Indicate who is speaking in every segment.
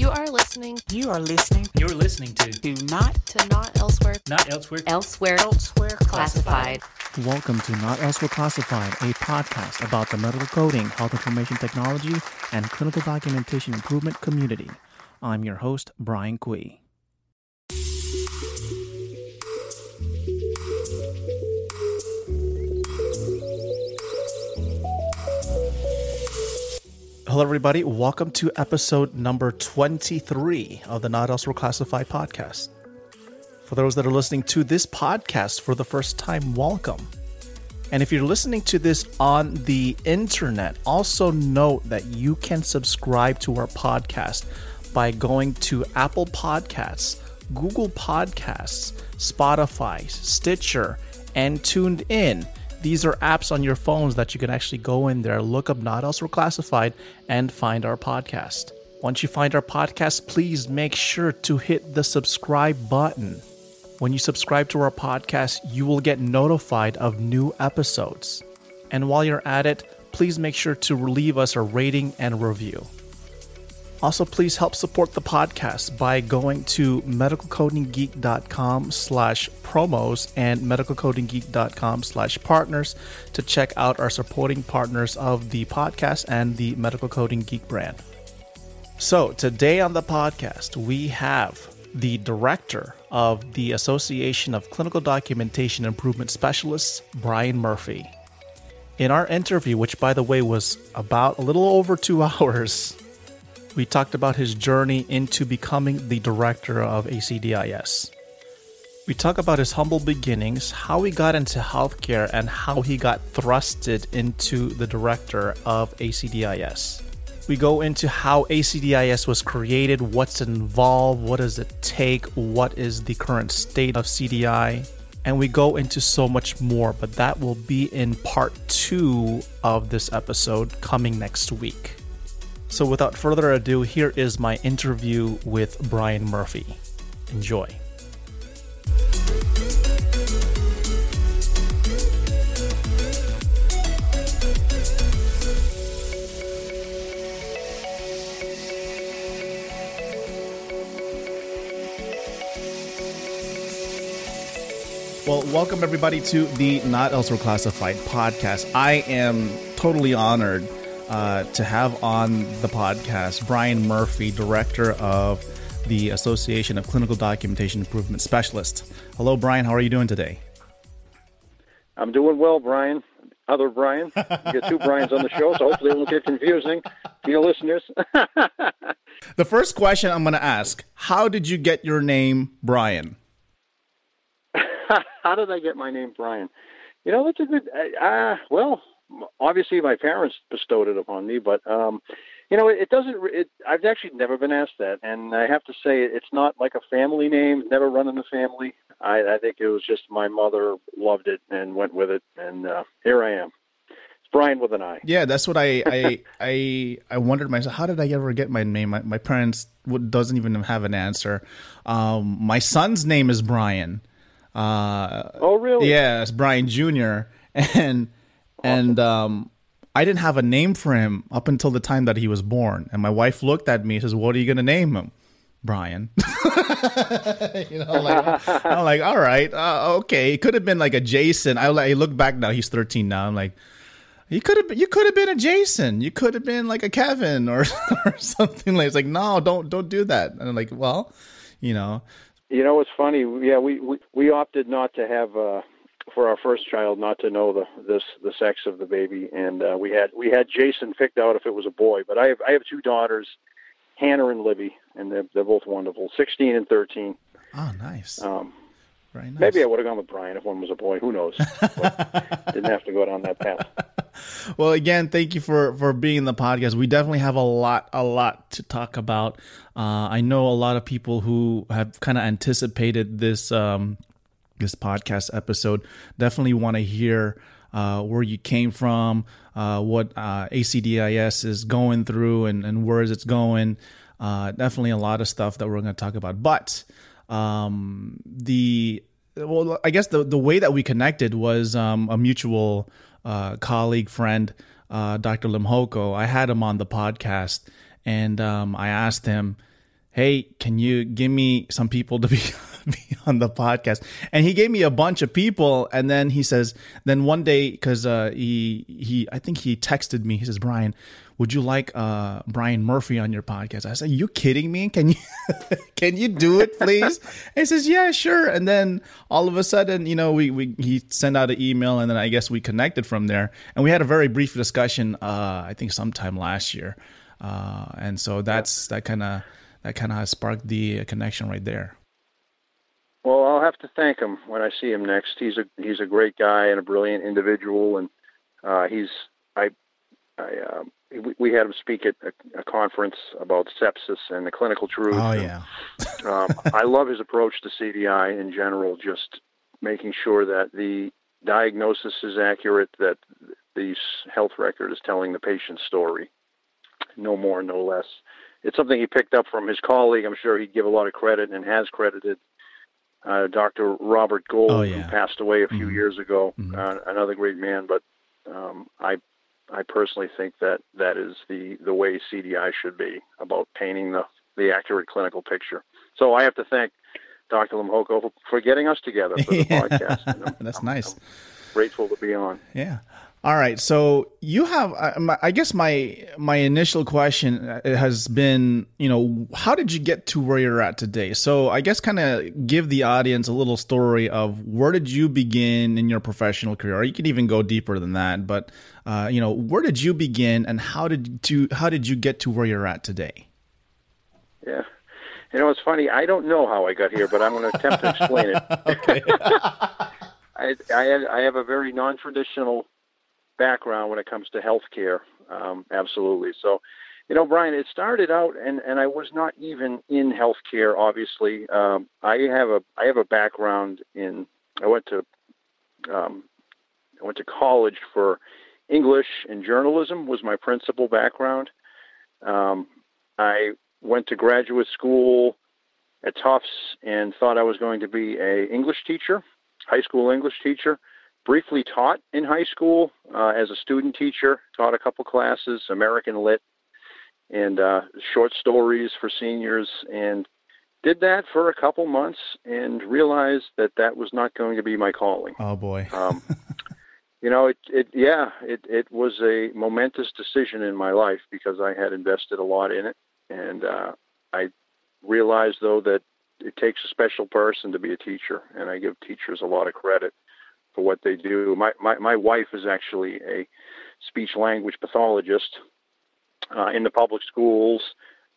Speaker 1: You are listening
Speaker 2: You are listening
Speaker 3: You're listening to
Speaker 2: Do Not
Speaker 1: to Not Elsewhere.
Speaker 3: Not Elsewhere.
Speaker 4: Elsewhere,
Speaker 2: Elsewhere
Speaker 4: classified.
Speaker 5: Welcome to Not Elsewhere Classified, a podcast about the medical coding, health information technology, and clinical documentation improvement community. I'm your host, Brian Quee. Hello, everybody. Welcome to episode number 23 of the Not Elsewhere Classified podcast. For those that are listening to this podcast for the first time, welcome. And if you're listening to this on the internet, also note that you can subscribe to our podcast by going to Apple Podcasts, Google Podcasts, Spotify, Stitcher, and TuneIn. These are apps on your phones that you can actually go in there, look up Not Elsewhere Classified, and find our podcast. Once you find our podcast, please make sure to hit the subscribe button. When you subscribe to our podcast, you will get notified of new episodes. And while you're at it, please make sure to leave us a rating and review. Also, please help support the podcast by going to medicalcodinggeek.com slash promos and medicalcodinggeek.com slash partners to check out our supporting partners of the podcast and the Medical Coding Geek brand. So, today on the podcast, we have the director of the Association of Clinical Documentation Improvement Specialists, Brian Murphy. In our interview, which by the way was about a little over two hours, we talked about his journey into becoming the director of ACDIS. We talk about his humble beginnings, how he got into healthcare, and how he got thrusted into the director of ACDIS. We go into how ACDIS was created, what's involved, what does it take, what is the current state of CDI, and we go into so much more, but that will be in part two of this episode coming next week. So, without further ado, here is my interview with Brian Murphy. Enjoy. Well, welcome everybody to the Not Elsewhere Classified podcast. I am totally honored uh, to have on the podcast Brian Murphy, director of the Association of Clinical Documentation Improvement Specialists. Hello, Brian. How are you doing today?
Speaker 6: I'm doing well, Brian. Other Brian. You get two Brians on the show, so hopefully it won't get confusing to your listeners.
Speaker 5: The first question I'm going to ask How did you get your name, Brian?
Speaker 6: How did I get my name, Brian? You know, that's a good. Uh, uh, well, obviously my parents bestowed it upon me, but um, you know, it, it doesn't. It, I've actually never been asked that, and I have to say, it's not like a family name. Never run in the family. I, I think it was just my mother loved it and went with it, and uh, here I am. It's Brian with an I.
Speaker 5: Yeah, that's what I I I, I wondered myself. How did I ever get my name? My, my parents would, doesn't even have an answer. Um, my son's name is Brian. Uh,
Speaker 6: Oh, really?
Speaker 5: Yeah, it's Brian Jr. And and um, I didn't have a name for him up until the time that he was born. And my wife looked at me and says, "What are you going to name him?" Brian. you know, like I'm like, all right, uh, okay. It could have been like a Jason. I, I look back now; he's 13 now. I'm like, you could have, you could have been a Jason. You could have been like a Kevin or or something like. It's like, no, don't don't do that. And I'm like, well, you know,
Speaker 6: You know, it's funny. Yeah, we we, we opted not to have uh, for our first child not to know the this the sex of the baby, and uh, we had we had Jason picked out if it was a boy. But I have I have two daughters, Hannah and Libby, and they're they're both wonderful, sixteen and thirteen.
Speaker 5: oh, nice,
Speaker 6: Um,
Speaker 5: very nice.
Speaker 6: maybe I would have gone with Brian if one was a boy. Who knows? Didn't have to go down that path.
Speaker 5: well again thank you for for being in the podcast we definitely have a lot a lot to talk about uh i know a lot of people who have kind of anticipated this um this podcast episode definitely want to hear uh where you came from uh what uh acdis is going through and and where is it's going uh definitely a lot of stuff that we're going to talk about but um the well i guess the the way that we connected was um a mutual uh, colleague, friend, uh, Dr. Limhoko. I had him on the podcast, and um, I asked him, hey, can you give me some people to be, be on the podcast? And he gave me a bunch of people. And then he says, then one day, because uh, he, he, I think he texted me, he says, Brian, would you like uh, Brian Murphy on your podcast? I said, you kidding me? Can you, can you do it, please? he says, yeah, sure. And then all of a sudden, you know, we, we, he sent out an email and then I guess we connected from there. And we had a very brief discussion, uh, I think sometime last year. Uh, and so that's, that kind of, that kind of sparked the connection right there.
Speaker 6: Well, I'll have to thank him when I see him next. He's a he's a great guy and a brilliant individual, and uh, he's I I uh, we, we had him speak at a, a, conference about sepsis and the clinical truth.
Speaker 5: Oh yeah.
Speaker 6: um, I love his approach to CDI in general, just making sure that the diagnosis is accurate, that the health record is telling the patient's story, no more, no less it's something he picked up from his colleague. I'm sure he'd give a lot of credit and has credited uh, Dr. Robert Gold,
Speaker 5: oh, yeah.
Speaker 6: who passed away a few
Speaker 5: mm-hmm.
Speaker 6: years ago.
Speaker 5: Mm-hmm.
Speaker 6: Uh, another great man, but um, I I personally think that that is the the way CDI should be about painting the the accurate clinical picture. So I have to thank Dr. Lamhoko for, for getting us together for the yeah. podcast.
Speaker 5: That's I'm, nice. I'm
Speaker 6: grateful to be on.
Speaker 5: Yeah. All right, so you have, I guess my my initial question uh, has been, you know, how did you get to where you're at today? So I guess kind of give the audience a little story of where did you begin in your professional career? Or you could even go deeper than that, but uh, you know, where did you begin, and how did you how did you get to where you're at today?
Speaker 6: Yeah, you know, it's funny. I don't know how I got here, but I'm going to attempt to explain it.
Speaker 5: okay.
Speaker 6: I I, I have a very non-traditional background when it comes to healthcare. Um, absolutely. So, you know, Brian, it started out, and, and I was not even in healthcare. Obviously, um, I have a I have a background in. I went to um, I went to college for English and journalism was my principal background. Um, I went to graduate school at Tufts and thought I was going to be a English teacher, high school English teacher briefly taught in high school uh, as a student teacher, taught a couple classes, American Lit, and uh, short stories for seniors, and did that for a couple months and realized that that was not going to be my calling.
Speaker 5: Oh boy.
Speaker 6: um, you know, it, it, yeah, it, it was a momentous decision in my life because I had invested a lot in it, and uh, I realized though that it takes a special person to be a teacher, and I give teachers a lot of credit for what they do. My my, my wife is actually a speech language pathologist uh, in the public schools.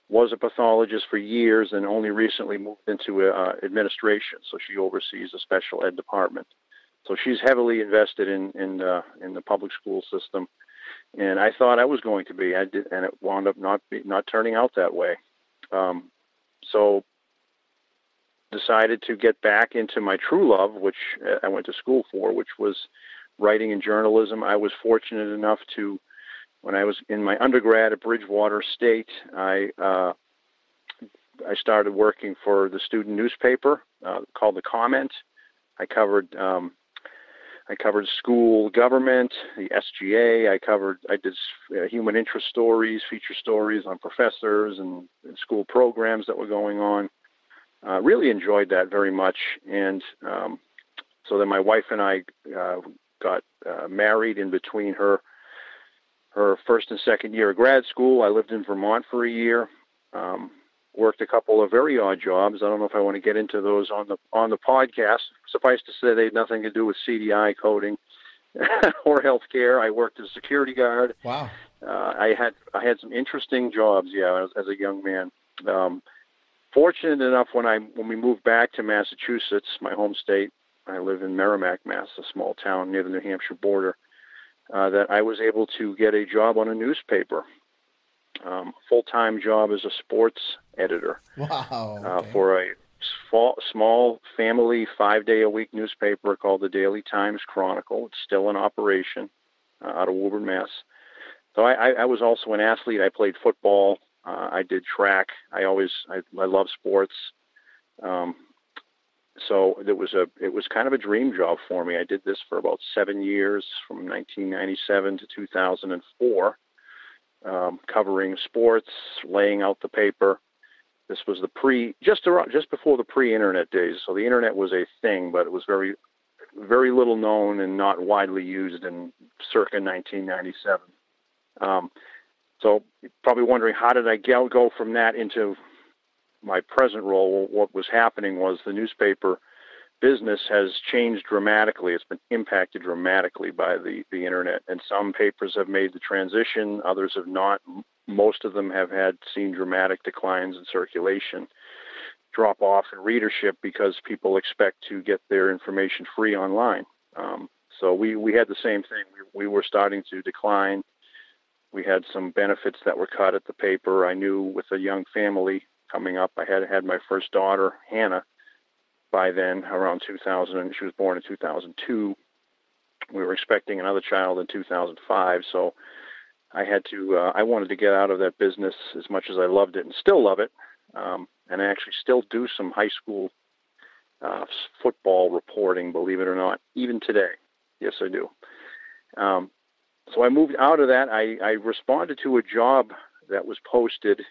Speaker 6: Was a pathologist for years and only recently moved into uh, administration. So she oversees a special ed department. So she's heavily invested in in uh, in the public school system, and I thought I was going to be. I did, and it wound up not be, not turning out that way. Um, so decided to get back into my true love, which uh, I went to school for, which was writing and journalism. I was fortunate enough to, when I was in my undergrad at Bridgewater State, I uh, I started working for the student newspaper uh, called the Comment. I covered um, I covered school government, the SGA. I covered I did uh, human interest stories, feature stories on professors and, and school programs that were going on uh, really enjoyed that very much. And um, so then my wife and I uh, got uh, married in between her her first and second year of grad school. I lived in Vermont for a year. Um, worked a couple of very odd jobs. I don't know if I want to get into those on the on the podcast. Suffice to say, they had nothing to do with CDI coding or healthcare. I worked as a security guard.
Speaker 5: Wow.
Speaker 6: Uh, I had I had some interesting jobs. Yeah, as, as a young man. Um, fortunate enough when I when we moved back to Massachusetts, my home state. I live in Merrimac, Mass, a small town near the New Hampshire border. Uh, that I was able to get a job on a newspaper, um, full time job as a sports editor.
Speaker 5: Wow!
Speaker 6: Uh, okay. Uh, for a small, small family five day a week newspaper called the Daily Times Chronicle. It's still in operation uh, out of Woburn, Mass. So I, I, I was also an athlete. I played football, uh, I did track. I always I, I love sports. Um, so it was a it was kind of a dream job for me. I did this for about seven years, from 1997 to 2004, um, covering sports, laying out the paper. this was the pre just around just before the pre-internet days. So the internet was a thing, but it was very very little known and not widely used in circa 1997. Um, so probably wondering how did I go from that into my present role? What was happening was the newspaper business has changed dramatically. It's been impacted dramatically by the, the internet, and some papers have made the transition, others have not. Most of them have had seen dramatic declines in circulation, drop off in readership because people expect to get their information free online. Um, so we, we had the same thing. We, we were starting to decline. We had some benefits that were cut at the paper. I knew with a young family coming up, I had had my first daughter, Hannah by then, around 2000, and she was born in 2002. We were expecting another child in 2005, so I had to. Uh, I wanted to get out of that business as much as I loved it and still love it, um, and I actually still do some high school uh, football reporting, believe it or not, even today. Yes, I do. Um, so I moved out of that. I, I responded to a job that was posted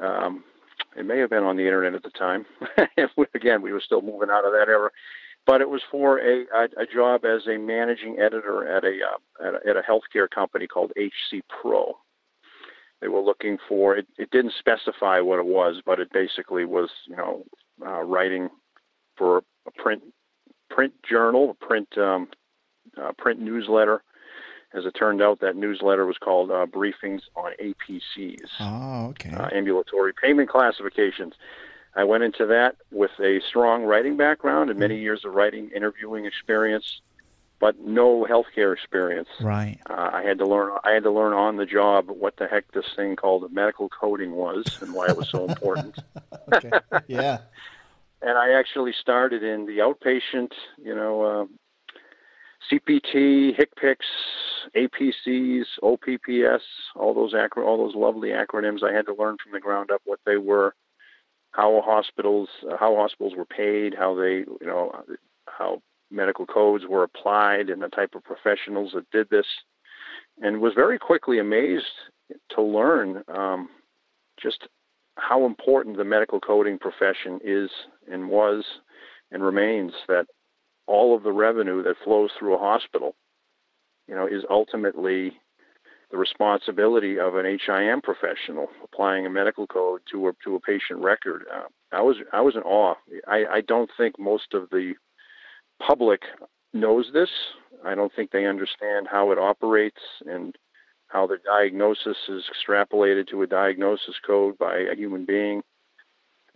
Speaker 6: um, it may have been on the internet at the time. Again, we were still moving out of that era, but it was for a a, a job as a managing editor at a, uh, at a at a healthcare company called HC Pro. They were looking for it. It didn't specify what it was, but it basically was you know uh, writing for a print print journal, a print um, uh, print newsletter as it turned out, that newsletter was called uh, Briefings on APCs.
Speaker 5: Oh, okay.
Speaker 6: Uh, ambulatory payment classifications. I went into that with a strong writing background and many mm. years of writing, interviewing experience, but no healthcare experience.
Speaker 5: Right.
Speaker 6: Uh, I had to learn. I had to learn on the job what the heck this thing called medical coding was and why it was so important.
Speaker 5: okay. Yeah.
Speaker 6: and I actually started in the outpatient, you know, uh, CPT, HCPCS, APCs, OPPS, all those acro- all those lovely acronyms. I had to learn from the ground up what they were, how hospitals how hospitals were paid, how they you know how medical codes were applied, and the type of professionals that did this, and was very quickly amazed to learn um, just how important the medical coding profession is and was and remains. That all of the revenue that flows through a hospital you know, is ultimately the responsibility of an HIM professional applying a medical code to a to a patient record. Uh, I was I was in awe. I, I don't think most of the public knows this. I don't think they understand how it operates and how the diagnosis is extrapolated to a diagnosis code by a human being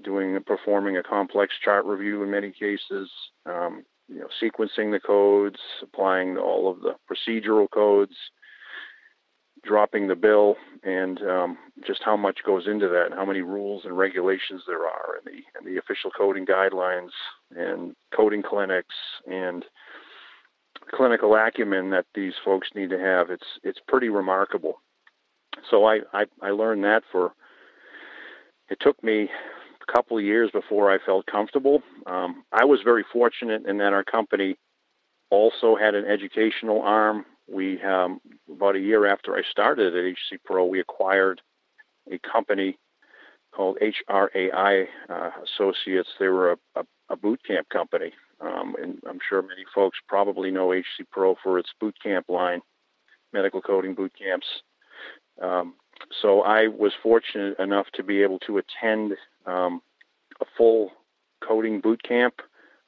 Speaker 6: doing performing a complex chart review in many cases. Um, you know, sequencing the codes, applying all of the procedural codes, dropping the bill, and um, just how much goes into that, and how many rules and regulations there are, and the and the official coding guidelines, and coding clinics, and clinical acumen that these folks need to have. It's it's pretty remarkable. So I I, I learned that for. It took me couple of years before I felt comfortable. Um, I was very fortunate in that our company also had an educational arm. We um, about a year after I started at HC Pro, we acquired a company called HRAI uh, Associates. They were a, a, a boot camp company, um, and I'm sure many folks probably know HC Pro for its boot camp line, medical coding boot camps. Um, so I was fortunate enough to be able to attend um, a full coding boot camp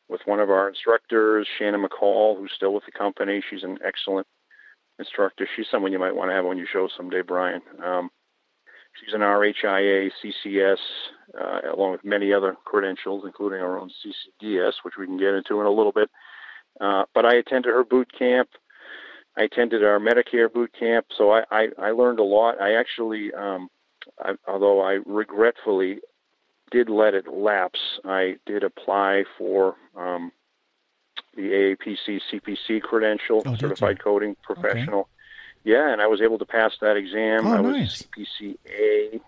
Speaker 6: with one of our instructors, Shannon McCall, who's still with the company. She's an excellent instructor. She's someone you might want to have on your show someday, Brian. Um, she's an RHIA, CCS, uh, along with many other credentials, including our own CCDS, which we can get into in a little bit. Uh, but I attended her boot camp. I attended our Medicare boot camp, so I, I, I learned a lot. I actually, um, I, although I regretfully did let it lapse, I did apply for um, the AAPC CPC credential,
Speaker 5: oh,
Speaker 6: Certified Coding Professional.
Speaker 5: Okay.
Speaker 6: Yeah, and I was able to pass that exam.
Speaker 5: Oh,
Speaker 6: I was
Speaker 5: nice.
Speaker 6: CPCA.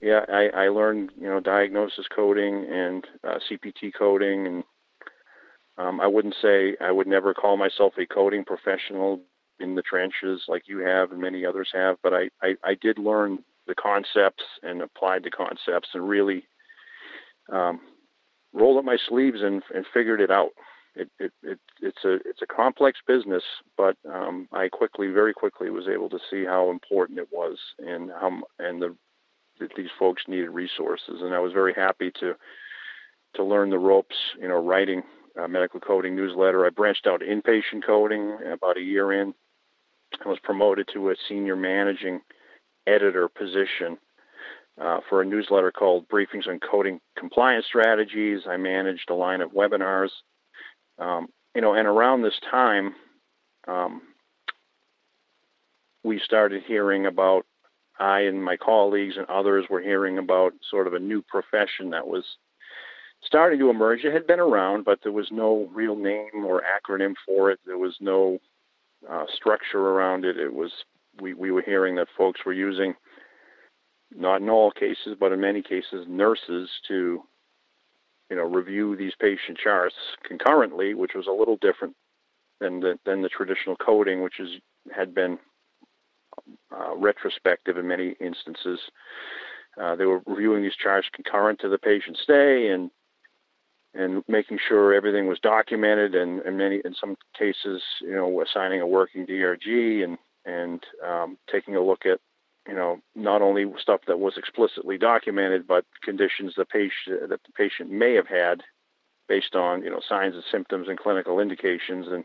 Speaker 6: Yeah, I, I learned you know diagnosis coding and uh, CPT coding and um, I wouldn't say I would never call myself a coding professional in the trenches like you have and many others have, but I, I, I did learn the concepts and applied the concepts and really um, rolled up my sleeves and, and figured it out. It, it, it, it's a it's a complex business, but um, I quickly, very quickly, was able to see how important it was and how and the that these folks needed resources, and I was very happy to to learn the ropes. You know, writing a medical coding newsletter. I branched out inpatient coding about a year in. I was promoted to a senior managing editor position uh, for a newsletter called Briefings on Coding Compliance Strategies. I managed a line of webinars. Um, you know, and around this time, um, we started hearing about, I and my colleagues and others were hearing about sort of a new profession that was starting to emerge. It had been around, but there was no real name or acronym for it. There was no uh, structure around it. It was we, we were hearing that folks were using, not in all cases, but in many cases, nurses to, you know, review these patient charts concurrently, which was a little different than the than the traditional coding, which is had been uh, retrospective in many instances. Uh, they were reviewing these charts concurrent to the patient stay and and making sure everything was documented and, and many in some cases you know assigning a working DRG and and um, taking a look at you know not only stuff that was explicitly documented but conditions the patient that the patient may have had based on you know signs and symptoms and clinical indications and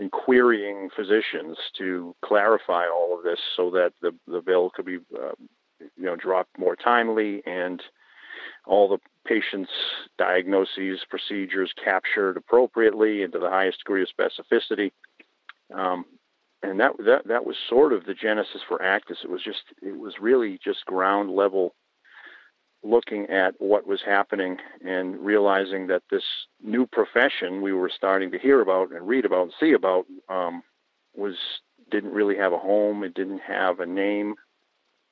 Speaker 6: and querying physicians to clarify all of this so that the the bill could be uh, you know dropped more timely and all the patient's diagnoses, procedures captured appropriately and to the highest degree of specificity. Um, and that, that that was sort of the genesis for ACDIS. It was just it was really just ground level looking at what was happening and realizing that this new profession we were starting to hear about and read about and see about um, was didn't really have a home. It didn't have a name.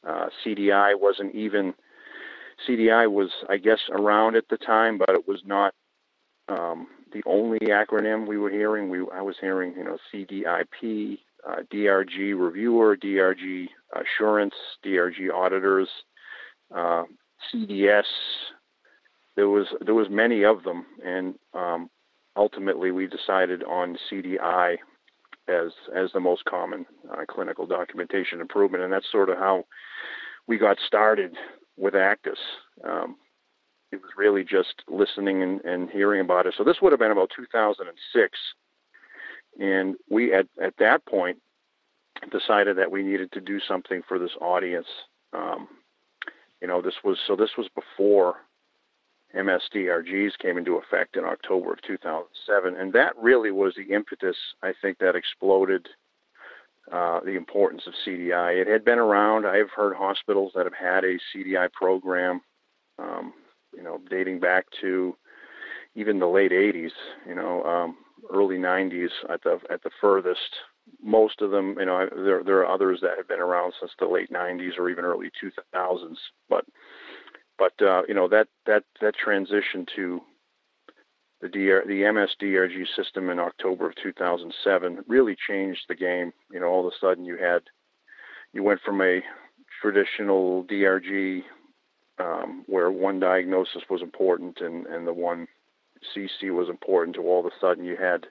Speaker 6: Uh, CDI wasn't even CDI was, I guess, around at the time, but it was not um, the only acronym we were hearing. We I was hearing, you know, CDIP, uh, DRG reviewer, DRG assurance, DRG auditors, uh, CDS. There was there was many of them, and um, ultimately we decided on CDI as as the most common uh, clinical documentation improvement, and that's sort of how we got started with ACDIS. Um, it was really just listening and, and hearing about it. So this would have been about 2006, and we at at that point decided that we needed to do something for this audience. Um, you know, this was so this was before MSDRGs came into effect in October of 2007, and that really was the impetus I think that exploded uh, the importance of CDI. It had been around. I've heard hospitals that have had a CDI program, um, you know, dating back to even the late 80s, you know, um, early 90s at the at the furthest. Most of them, you know, there there are others that have been around since the late 90s or even early 2000s. But but uh, you know that that that transition to the DR, the MSDRG system in October of 2007 really changed the game. You know, all of a sudden you had you went from a traditional DRG um, where one diagnosis was important and, and the one CC was important to all of a sudden you had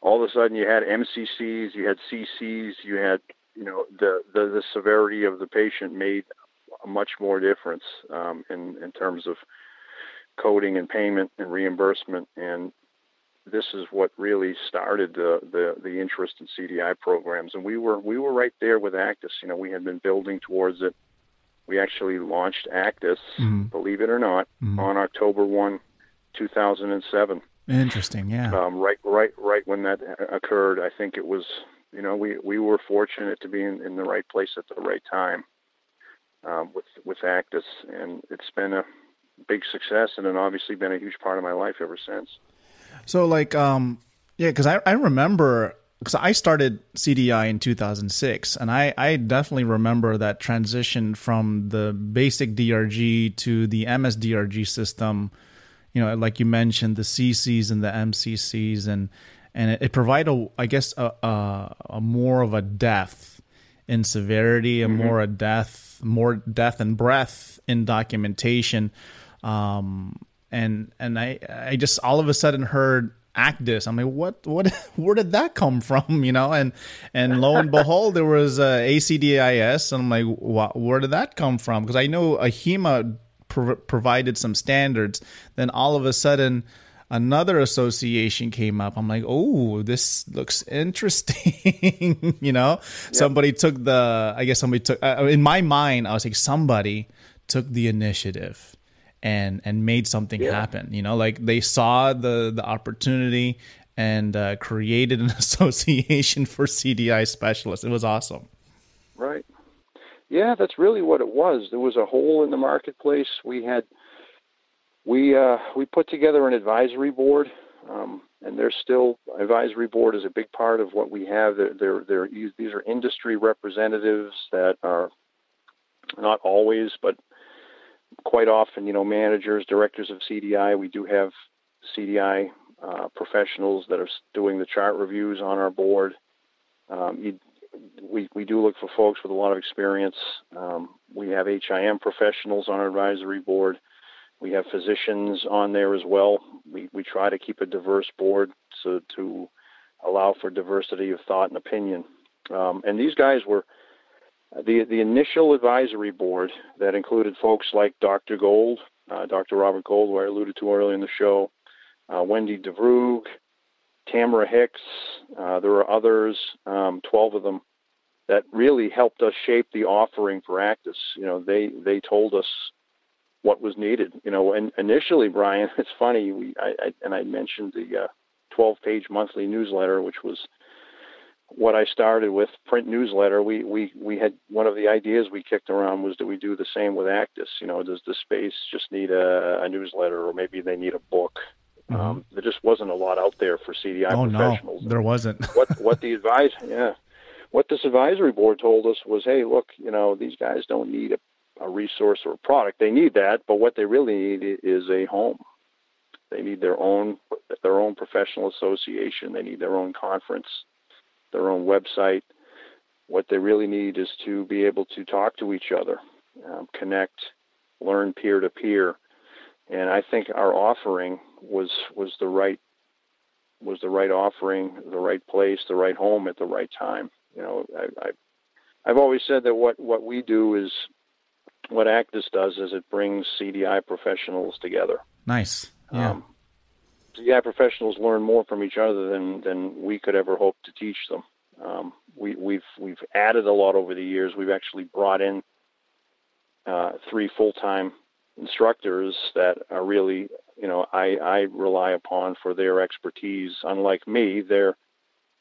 Speaker 6: all of a sudden you had MCCs, you had CCs, you had you know the the, the severity of the patient made much more difference um, in in terms of coding and payment and reimbursement. And this is what really started the, the, the interest in CDI programs. And we were we were right there with ACDIS. You know, we had been building towards it. We actually launched ACDIS, mm-hmm. believe it or not, mm-hmm. on October one, two thousand and seven.
Speaker 5: Interesting, yeah.
Speaker 6: Um, right, right, right when that occurred, I think it was. You know, we we were fortunate to be in, in the right place at the right time um, with with ACDIS, and it's been a big success and then obviously been a huge part of my life ever since.
Speaker 5: So like um yeah, cuz I I remember because I started CDI in 2006, and I, I definitely remember that transition from the basic DRG to the MSDRG system. You know, like you mentioned, the CCs and the MCCs, and and it, it provided, I guess, a, a, a, more of a depth in severity, a mm-hmm. more a depth more depth and breadth in documentation. Um, and and I I just all of a sudden heard ACDIS. I'm like, what what where did that come from? You know, and and lo and behold, there was uh, ACDIS, and I'm like, where did that come from? Because I know AHIMA pro- provided some standards. Then all of a sudden another association came up. I'm like, oh, this looks interesting. you know, yep. somebody took the, I guess somebody took, uh, in my mind, I was like, somebody took the initiative and and made something yeah. happen. You know, like they saw the the opportunity and uh, created an association for CDI specialists. It was awesome.
Speaker 6: Right. Yeah, that's really what it was. There was a hole in the marketplace. We had we uh, we put together an advisory board, um, and there's still advisory board is a big part of what we have. They're, they're, they're, these are industry representatives that are not always, but quite often, you know, managers, directors of CDI. We do have CDI uh, professionals that are doing the chart reviews on our board. Um, you, we we do look for folks with a lot of experience. Um, we have HIM professionals on our advisory board. We have physicians on there as well. We, we try to keep a diverse board so to allow for diversity of thought and opinion. Um, and these guys were the the initial advisory board that included folks like Dr. Gold, uh, Dr. Robert Gold, who I alluded to earlier in the show, uh, Wendy DeVrug, Tamara Hicks. Uh, there were others, um, 12 of them, that really helped us shape the offering for ACDIS. You know, they they told us what was needed. You know, and initially, Brian, it's funny. We I, I and I mentioned the uh, 12-page monthly newsletter, which was what I started with print newsletter. We we we had one of the ideas we kicked around was do we do the same with ACDIS? You know, does the space just need a, a newsletter, or maybe they need a book? Mm-hmm. Um, there just wasn't a lot out there for CDI oh, professionals.
Speaker 5: No, there wasn't.
Speaker 6: what what the advice? Yeah, what this advisory board told us was, hey, look, you know, these guys don't need a a resource or a product. They need that, but what they really need is a home. They need their own their own professional association. They need their own conference, their own website. What they really need is to be able to talk to each other, um, connect, learn peer to peer. And I think our offering was was the right was the right offering, the right place, the right home at the right time. You know, I, I I've always said that what what we do is what ACDIS does is it brings CDI professionals together.
Speaker 5: Nice. Yeah. Um,
Speaker 6: CDI professionals learn more from each other than than we could ever hope to teach them. Um, we, we've we've added a lot over the years. We've actually brought in uh, three full time instructors that are really, you know, I, I rely upon for their expertise. Unlike me, they're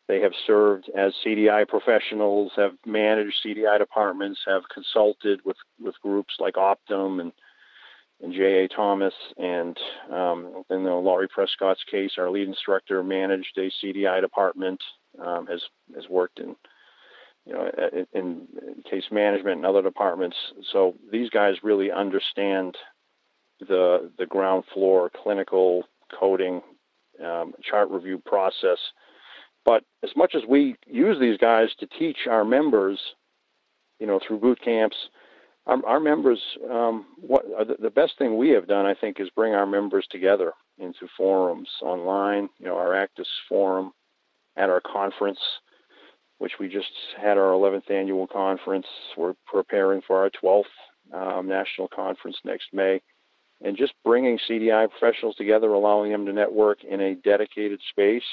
Speaker 6: they have served as CDI professionals, have managed CDI departments, have consulted with, with groups like Optum and and J.A. Thomas, and um, in the Laurie Prescott's case, our lead instructor managed a CDI department, um, has has worked in you know in, in, case management and other departments. So these guys really understand the the ground floor clinical coding um, chart review process but as much as we use these guys to teach our members, you know, through boot camps, our, our members, um, what uh, the, best thing we have done, I think, is bring our members together into forums online. You know, our ACDIS forum at our conference, which we just had our 11th annual conference. We're preparing for our 12th um, national conference next May. And just bringing CDI professionals together, allowing them to network in a dedicated space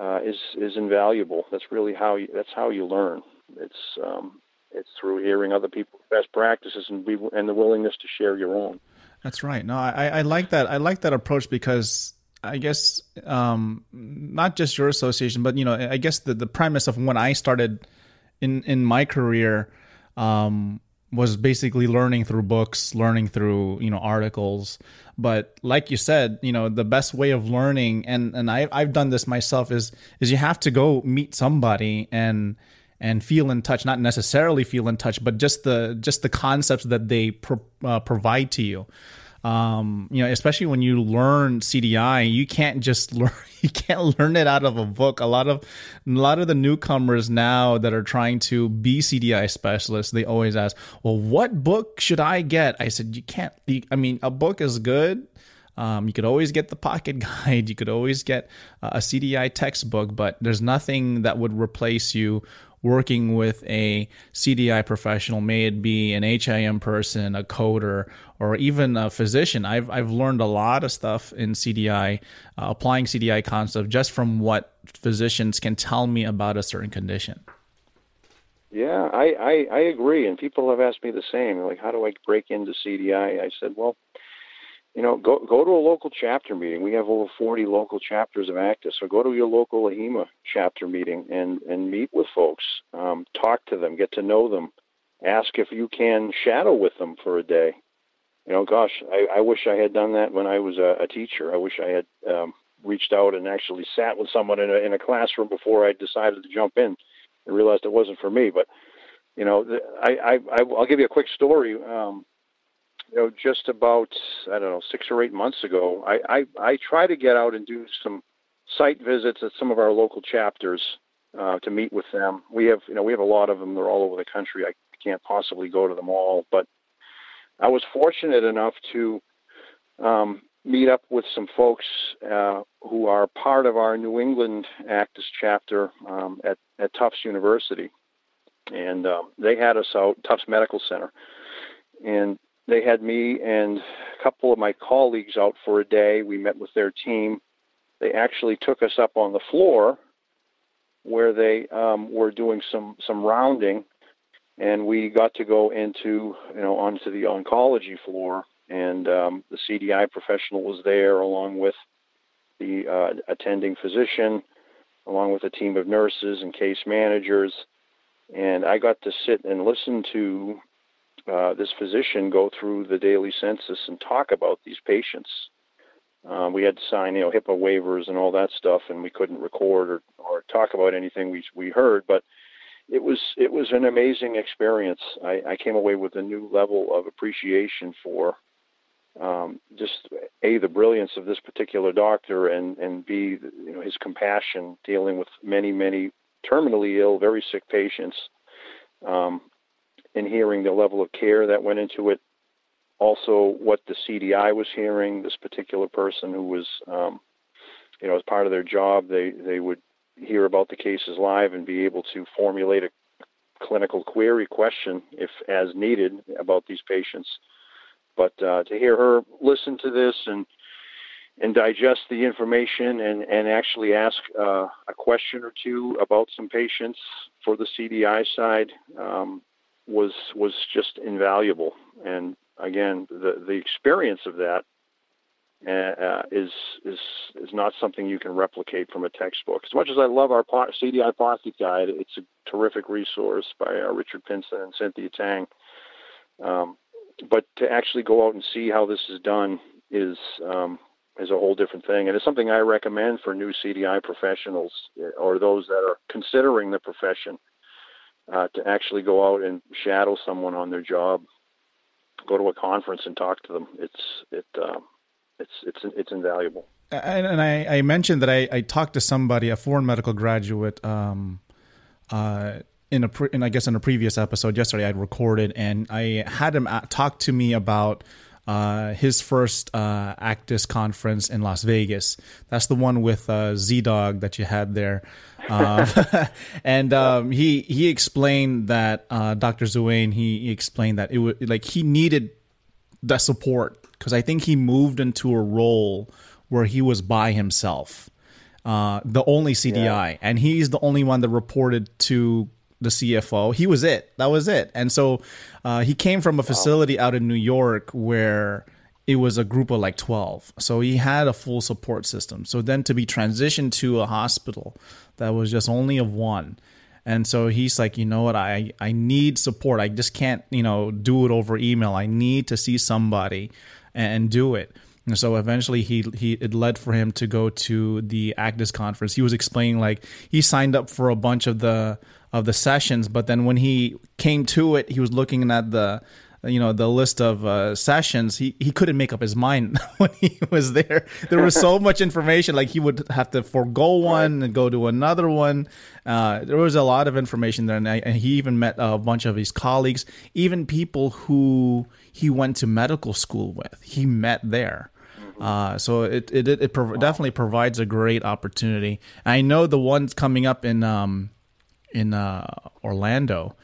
Speaker 6: uh, is is invaluable. That's really how you, that's how you learn. It's um, it's through hearing other people's best practices and be, and the willingness to share your own.
Speaker 5: That's right. No, I, I like that. I like that approach because I guess um, not just your association, but you know, I guess the the premise of when I started in in my career um, was basically learning through books, learning through you know articles. But like you said, you know the best way of learning, and and I I've done this myself is is you have to go meet somebody and and feel in touch, not necessarily feel in touch, but just the just the concepts that they pro, uh, provide to you. Um, you know, especially when you learn CDI, you can't just learn you can't learn it out of a book. A lot of a lot of the newcomers now that are trying to be CDI specialists, they always ask, "Well, what book should I get?" I said, "You can't. I mean, a book is good." Um, you could always get the pocket guide. You could always get a CDI textbook, but there's nothing that would replace you working with a CDI professional, may it be an HIM person, a coder, or even a physician. I've, I've learned a lot of stuff in CDI, uh, applying CDI concepts just from what physicians can tell me about a certain condition.
Speaker 6: Yeah, I, I, I agree. And people have asked me the same. Like, how do I break into CDI? I said, well, you know, go go to a local chapter meeting. We have over 40 local chapters of ACDIS, so go to your local AHIMA chapter meeting and and meet with folks, um, talk to them, get to know them, ask if you can shadow with them for a day. You know, gosh, I, I wish I had done that when I was a, a teacher. I wish I had um, reached out and actually sat with someone in a in a classroom before I decided to jump in and realized it wasn't for me. But you know, I, I, I'll give you a quick story. Um, you know, just about I don't know six or eight months ago, I, I I try to get out and do some site visits at some of our local chapters uh, to meet with them. We have you know we have a lot of them. They're all over the country. I can't possibly go to them all, but I was fortunate enough to um, meet up with some folks uh, who are part of our New England ACDIS chapter um, at at Tufts University, and um, they had us out Tufts Medical Center, and they had me and a couple of my colleagues out for a day. We met with their team. They actually took us up on the floor where they um, were doing some some rounding, and we got to go into you know onto the oncology floor, and um, the CDI professional was there along with the uh, attending physician, along with a team of nurses and case managers, and I got to sit and listen to uh, this physician go through the daily census and talk about these patients. Um, we had to sign, you know, HIPAA waivers and all that stuff, and we couldn't record or, or talk about anything we we heard. But it was it was an amazing experience. I, I came away with a new level of appreciation for um, just a the brilliance of this particular doctor, and and b you know his compassion dealing with many many terminally ill, very sick patients. Um, in hearing the level of care that went into it. Also, what the CDI was hearing, this particular person who was, um, you know, as part of their job, they, they would hear about the cases live and be able to formulate a clinical query question, if as needed, about these patients. But uh, to hear her listen to this and and digest the information and, and actually ask uh, a question or two about some patients for the CDI side, um, was was just invaluable. And again, the the experience of that uh, uh is is is not something you can replicate from a textbook. As much as I love our CDI Pocket Guide, it's a terrific resource by uh, Richard Pinson and Cynthia Tang. Um, but to actually go out and see how this is done is um, is a whole different thing, and it's something I recommend for new CDI professionals uh, or those that are considering the profession uh, to actually go out and shadow someone on their job, go to a conference and talk to them. It's it uh, it's it's it's invaluable.
Speaker 5: And, and I, I, mentioned that I, I, talked to somebody, a foreign medical graduate, um, uh, in a pre- in I guess in a previous episode yesterday I'd recorded, and I had him talk to me about uh, his first uh, ACDIS conference in Las Vegas. That's the one with uh, ZDogg that you had there. Um, and um, he he explained that uh, Dr. Zuane he, he, explained that it was like he needed the support because I think he moved into a role where he was by himself, uh, the only CDI, yeah. and he's the only one that reported to the CFO. He was it. That was it. And so uh, he came from a facility out in New York where it was a group of like 12. So he had a full support system. So then to be transitioned to a hospital that was just only of one. And so he's like, you know what, I, I need support. I just can't, you know, do it over email. I need to see somebody and do it. And so eventually he he it led for him to go to the ACDIS conference. He was explaining like he signed up for a bunch of the of the sessions, but then when he came to it, he was looking at the you know the list of uh, sessions he, he couldn't make up his mind when he was there there was so much information like he would have to forego one and go to another one uh, there was a lot of information there and, I, and, he even met a bunch of his colleagues even people who he went to medical school with he met there. Uh, so it it, it, it wow. definitely provides a great opportunity i know the ones coming up in um in uh, orlando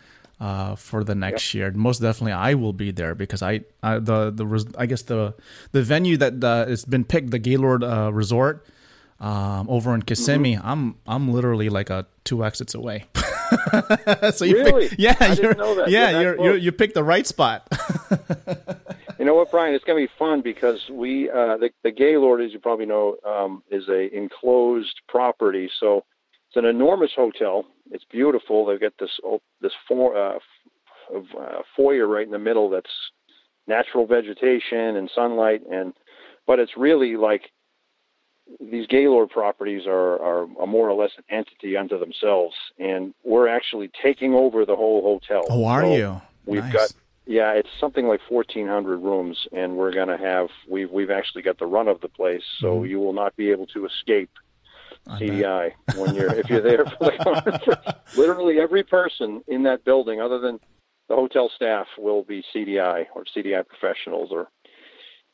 Speaker 5: uh, for the next yep. year. Most definitely, I will be there because I, I the the I guess the the venue that uh, has been picked, the Gaylord uh, Resort um, over in Kissimmee. Mm-hmm. I'm I'm literally like a two exits away.
Speaker 6: so you really?
Speaker 5: pick, yeah,
Speaker 6: I
Speaker 5: you're,
Speaker 6: know that.
Speaker 5: yeah, you're, you're, you picked the right spot.
Speaker 6: you know what, Brian? It's gonna be fun because we uh, the the Gaylord, as you probably know, um, is a enclosed property, so it's an enormous hotel. It's beautiful. They've got this this for, uh, uh, foyer right in the middle that's natural vegetation and sunlight, and but it's really like these Gaylord properties are, are, are more or less an entity unto themselves, and we're actually taking over the whole hotel.
Speaker 5: Oh, are so you?
Speaker 6: We've
Speaker 5: nice.
Speaker 6: got yeah, it's something like 1,400 rooms, and we're going to have we've we've actually got the run of the place, so mm-hmm. you will not be able to escape CDI when you're if you're there for the conference. Literally every person in that building, other than the hotel staff, will be CDI or CDI professionals or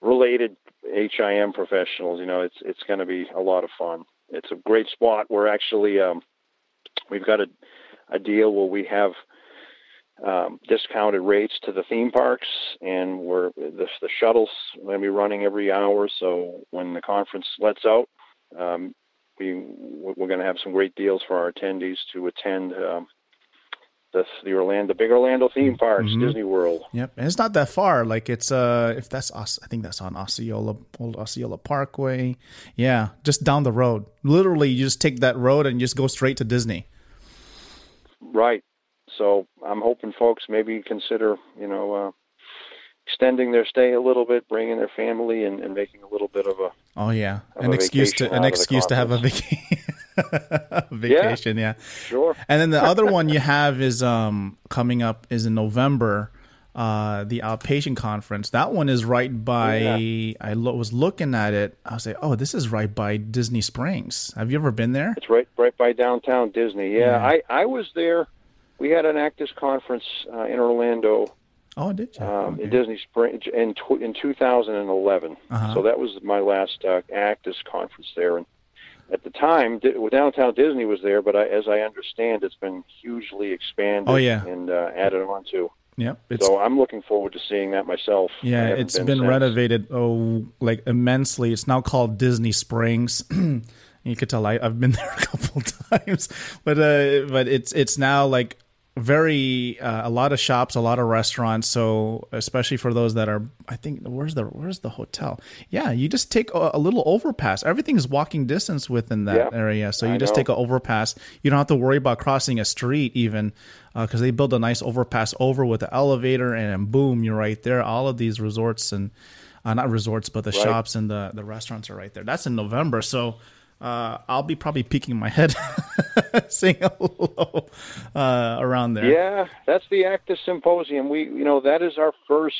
Speaker 6: related HIM professionals. You know, it's it's going to be a lot of fun. It's a great spot. We're actually um, we've got a a deal where we have um, discounted rates to the theme parks, and we're the, the shuttles going to be running every hour. So when the conference lets out, um, we we're going to have some great deals for our attendees to attend um, the the Orlando big Orlando theme parks, mm-hmm. Disney World.
Speaker 5: Yep, and it's not that far. Like it's uh if that's us, I think that's on Osceola Old Osceola Parkway. Yeah, just down the road. Literally, you just take that road and you just go straight to Disney.
Speaker 6: Right. So I'm hoping folks maybe consider you know. Uh, extending their stay a little bit, bringing their family, and, and making a little bit of a
Speaker 5: oh yeah, an excuse to an excuse to have a vacation. vacation, yeah,
Speaker 6: yeah, sure.
Speaker 5: And then the other one you have is um coming up is in November. Uh, the outpatient conference. That one is right by. Yeah. I lo- was looking at it. I was like, "Oh, this is right by Disney Springs." Have you ever been there?
Speaker 6: It's right, right by downtown Disney. Yeah, yeah. I, I was there. We had an ACDIS conference uh, in Orlando
Speaker 5: Oh, did you?
Speaker 6: Um, okay. In Disney Spring in tw- in 2011. Uh-huh. So that was my last uh, ACDIS conference there, and at the time, downtown Disney was there, but I, as I understand, it's been hugely expanded.
Speaker 5: Oh yeah,
Speaker 6: and uh, added on to.
Speaker 5: Yep.
Speaker 6: so I'm looking forward to seeing that myself.
Speaker 5: Yeah, it's been, been renovated oh like immensely. It's now called Disney Springs. you could tell I, have been there a couple times, but uh, but it's it's now like very uh, a lot of shops, a lot of restaurants. So especially for those that are, I think where's the where's the hotel? Yeah, you just take a, a little overpass. Everything is walking distance within that yeah, area. So you I just know. take an overpass. You don't have to worry about crossing a street even because uh, they build a nice overpass over with the elevator, and boom, you're right there. All of these resorts and uh, not resorts, but the right. shops and the the restaurants are right there. That's in November, so uh, I'll be probably peeking my head, saying hello uh, around there.
Speaker 6: Yeah, that's the ACDIS Symposium. We, you know, that is our first.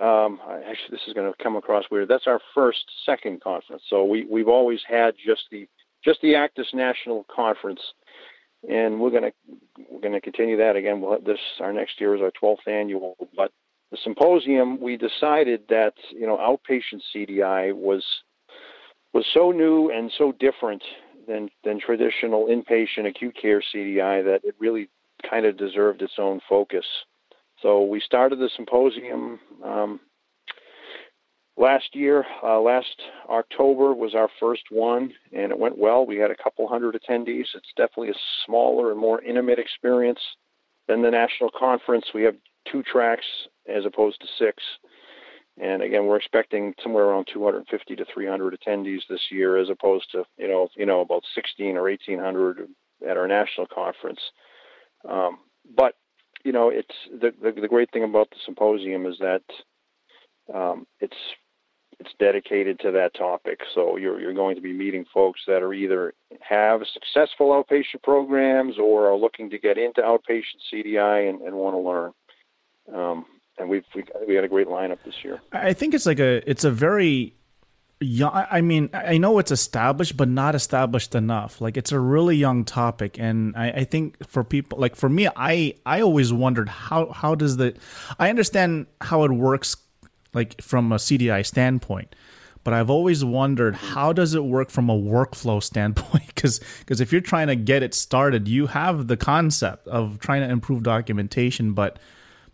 Speaker 6: Um, actually, this is going to come across weird. That's our first second conference. So we we've always had just the just the ACDIS National Conference, and we're going to we're going to continue that again. We'll this our next year is our 12th annual, but the symposium we decided that you know outpatient CDI was was so new and so different than than traditional inpatient acute care CDI that it really kind of deserved its own focus. So we started the symposium um, last year. Uh, last October was our first one, and it went well. We had a couple hundred attendees. It's definitely a smaller and more intimate experience than the national conference. We have two tracks as opposed to six. And again, we're expecting somewhere around 250 to 300 attendees this year, as opposed to you know you know about 16 or 1800 at our national conference. Um, but you know, it's the, the, the great thing about the symposium is that um, it's it's dedicated to that topic. So you're you're going to be meeting folks that are either have successful outpatient programs or are looking to get into outpatient CDI and, and want to learn. Um, and we've we, we had a great lineup this year.
Speaker 5: I think it's like a it's a very young. I mean, I know it's established, but not established enough. Like it's a really young topic, and I, I think for people like for me, I I always wondered how how does the I understand how it works like from a CDI standpoint but I've always wondered how does it work from a workflow standpoint because because if you're trying to get it started you have the concept of trying to improve documentation but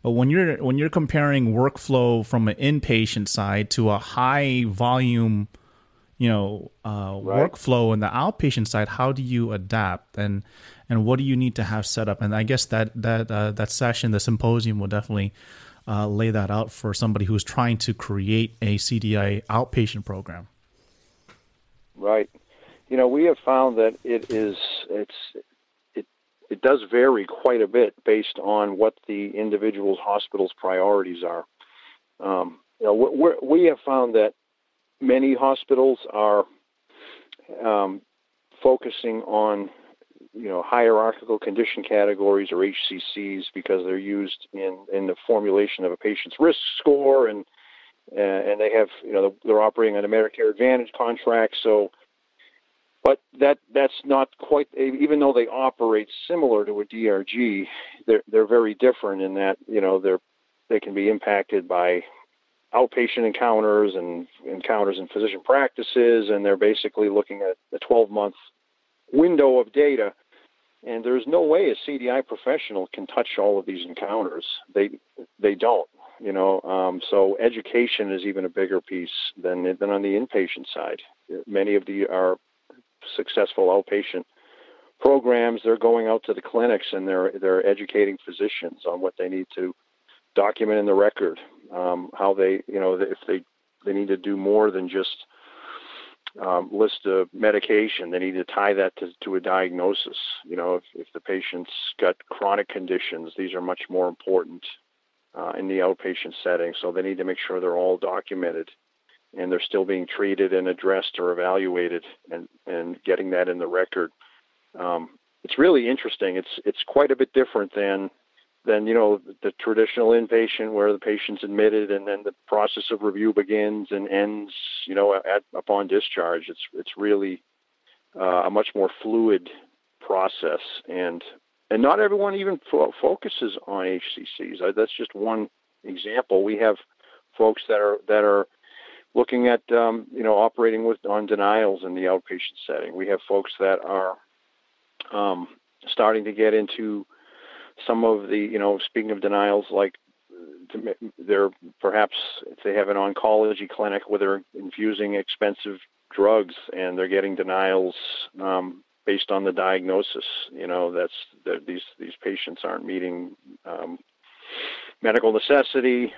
Speaker 5: but when you're when you're comparing workflow from an inpatient side to a high volume you know uh, right. workflow in the outpatient side how do you adapt and and what do you need to have set up and I guess that that uh, that session the symposium will definitely uh, lay that out for somebody who's trying to create a CDI outpatient program?
Speaker 6: Right. You know, we have found that it is it's it does vary quite a bit based on what the individual's hospital's priorities are. Um, you know, we have found that many hospitals are um, focusing on you know hierarchical condition categories or HCCs because they're used in in the formulation of a patient's risk score and uh, and they have you know they're operating on a Medicare Advantage contract so but that that's not quite even though they operate similar to a DRG they're they're very different in that you know they're they can be impacted by outpatient encounters and encounters in physician practices and they're basically looking at a 12 month window of data and there's no way a CDI professional can touch all of these encounters. They they don't, you know. Um, so education is even a bigger piece than than on the inpatient side. Many of the are successful outpatient programs. They're going out to the clinics and they're they're educating physicians on what they need to document in the record, um, how they you know if they they need to do more than just um, list of medication. They need to tie that to, to a diagnosis. You know, if, if the patient's got chronic conditions, these are much more important uh, in the outpatient setting. So they need to make sure they're all documented and they're still being treated and addressed or evaluated and, and getting that in the record. Um, it's really interesting. It's it's quite a bit different than than you know the traditional inpatient where the patient's admitted and then the process of review begins and ends you know at, upon discharge it's it's really uh, a much more fluid process and and not everyone even fo- focuses on HCCs uh, that's just one example we have folks that are that are looking at um, you know operating with on denials in the outpatient setting we have folks that are um, starting to get into some of the, you know, speaking of denials, like they're perhaps if they have an oncology clinic where they're infusing expensive drugs and they're getting denials um, based on the diagnosis. You know, that's these these patients aren't meeting um, medical necessity,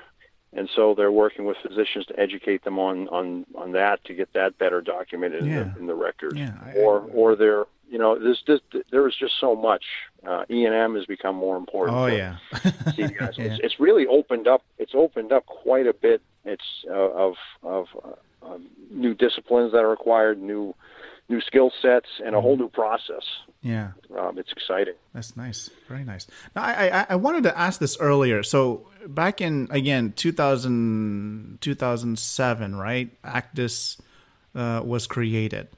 Speaker 6: and so they're working with physicians to educate them on on on that to get that better documented yeah. in, the, in the record.
Speaker 5: Yeah,
Speaker 6: or or they're you know, there's just there is just so much. Uh, E and M has become more important.
Speaker 5: Oh yeah.
Speaker 6: Yeah. It's, it's, really opened up. It's opened up quite a bit. It's uh, of of uh, new disciplines that are required, new new skill sets, and a whole mm-hmm. new process.
Speaker 5: Yeah,
Speaker 6: um, it's exciting.
Speaker 5: That's nice. Very nice. Now, I, I I wanted to ask this earlier. So back in again 2000, 2007, right? ACDIS uh, was created.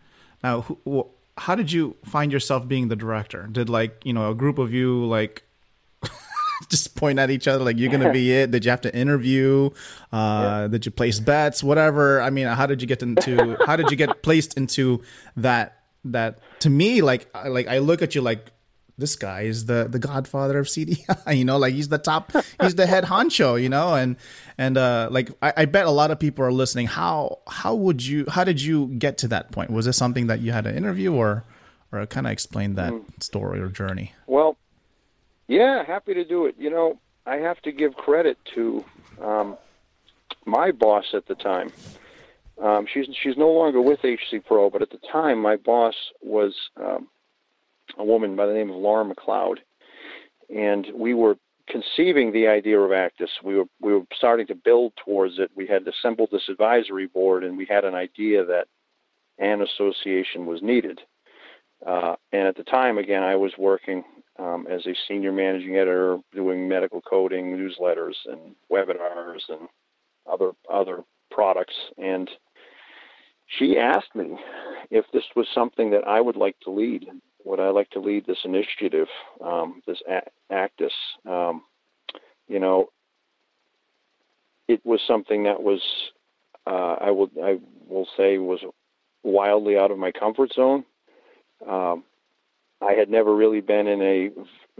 Speaker 5: Now, who, how did you find yourself being the director? Did like you know a group of you like just point at each other like you're gonna be it? Did you have to interview? Uh, yeah. Did you place bets? Whatever. I mean, how did you get into? how did you get placed into that? That to me, like like I look at you like this guy is the the godfather of CDI. You know, like he's the top, he's the head honcho. You know, and and uh, like I, I, bet a lot of people are listening. How how would you how did you get to that point? Was this something that you had an interview or or kind of explain that mm. story or journey?
Speaker 6: Well, yeah, happy to do it. You know, I have to give credit to um, my boss at the time. Um, she's she's no longer with HC Pro, but at the time, my boss was um, a woman by the name of Laura McLeod, and we were conceiving the idea of ACDIS. We were we were starting to build towards it. We had assembled this advisory board, and we had an idea that an association was needed. Uh, and at the time, again, I was working um, as a senior managing editor, doing medical coding, newsletters, and webinars, and other other products. And she asked me if this was something that I would like to lead. Would I like to lead this initiative, um, this ACDIS? Um, you know, it was something that was, uh, I will, I will say, was wildly out of my comfort zone. Um, I had never really been in a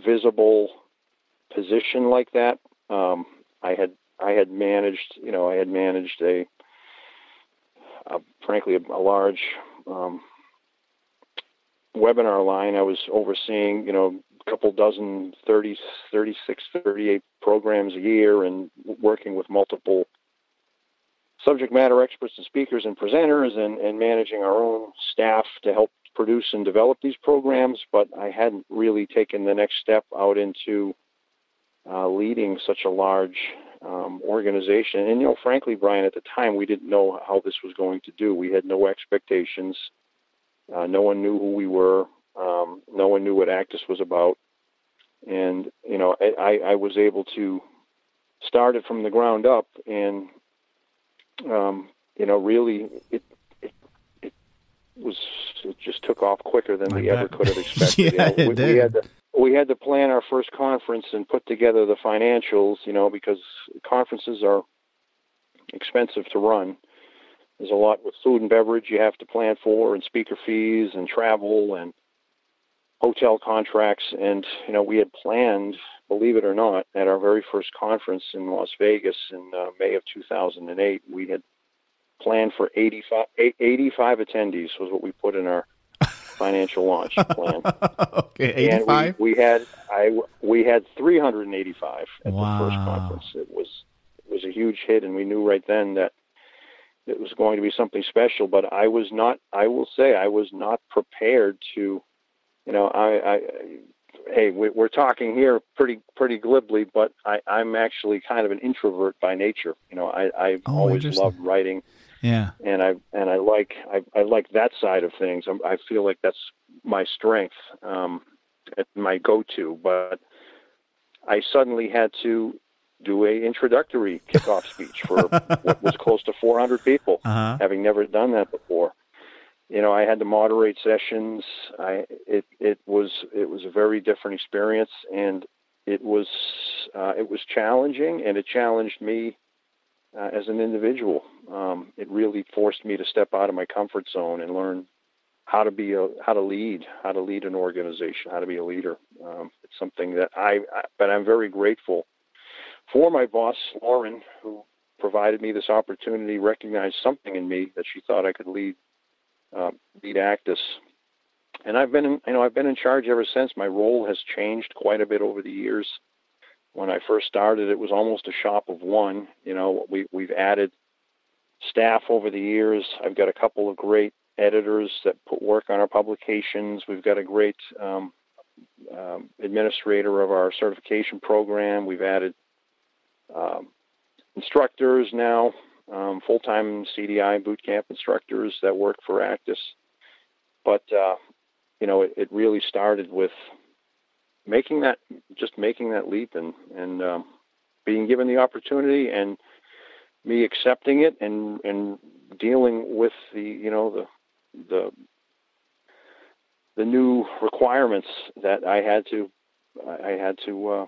Speaker 6: visible position like that. Um, I had I had managed, you know, I had managed a, a frankly, a, a large um, webinar line. I was overseeing, you know, a couple dozen, 30, 36, 38 programs a year and working with multiple subject matter experts and speakers and presenters and, and managing our own staff to help produce and develop these programs, but I hadn't really taken the next step out into uh, leading such a large um, organization. And, you know, frankly, Brian, at the time, we didn't know how this was going to do. We had no expectations. Uh, no one knew who we were. Um, no one knew what ACDIS was about. And, you know, I, I was able to start it from the ground up and, um, you know, really it, was, it just took off quicker than I we bet. ever could have expected.
Speaker 5: yeah,
Speaker 6: you know,
Speaker 5: we,
Speaker 6: we, had to, we had to plan our first conference and put together the financials, you know, because conferences are expensive to run. There's a lot with food and beverage you have to plan for, and speaker fees, and travel, and hotel contracts. And you know, we had planned, believe it or not, at our very first conference in Las Vegas in uh, May of 2008, we had planned for 85, 85 attendees was what we put in our financial launch plan.
Speaker 5: okay, 85.
Speaker 6: We, we, had I we had 385 at wow. the first conference. It was it was a huge hit, and we knew right then that it was going to be something special. But I was not. I will say I was not prepared to. You know, I, I hey, we're talking here pretty pretty glibly, but I, I'm actually kind of an introvert by nature. You know, I I've oh, always loved writing
Speaker 5: yeah.
Speaker 6: And I and I like I, I like that side of things. I'm, i feel like that's my strength, um, my go-to. But I suddenly had to do a introductory kickoff speech for what was close to 400 people, uh-huh. having never done that before. You know, I had to moderate sessions. I it it was it was a very different experience, and it was uh, it was challenging, and it challenged me uh, as an individual. Um, it really forced me to step out of my comfort zone and learn how to be a how to lead, how to lead an organization, how to be a leader. Um, it's something that I, I, but I'm very grateful for my boss Lauren, who provided me this opportunity, recognized something in me that she thought I could lead uh, lead ACDIS. And I've been, in, you know, I've been in charge ever since. My role has changed quite a bit over the years when I first started, it was almost a shop of one. You know, we we've added staff over the years. I've got a couple of great editors that put work on our publications. We've got a great um, um, administrator of our certification program. We've added um, instructors now, um, full-time CDI boot camp instructors that work for ACDIS. But uh, you know, it, it really started with making that just making that leap and and um, being given the opportunity and me accepting it and and dealing with the you know the the the new requirements that I had to I had to uh,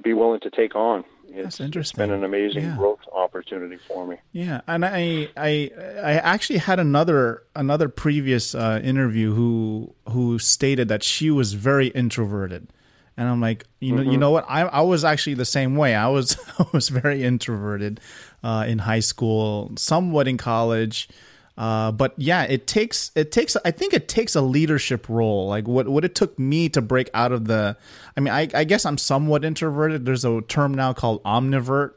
Speaker 6: be willing to take on.
Speaker 5: It's, That's interesting.
Speaker 6: It's been an amazing yeah. growth opportunity for me.
Speaker 5: Yeah, and I I I actually had another another previous uh, interview who who stated that she was very introverted. And I'm like, you know, mm-hmm. you know what? I I was actually the same way. I was I was very introverted uh, in high school, somewhat in college. Uh, but yeah, it takes it takes I think it takes a leadership role. Like what what it took me to break out of the. I mean, I, I guess I'm somewhat introverted. There's a term now called omnivert.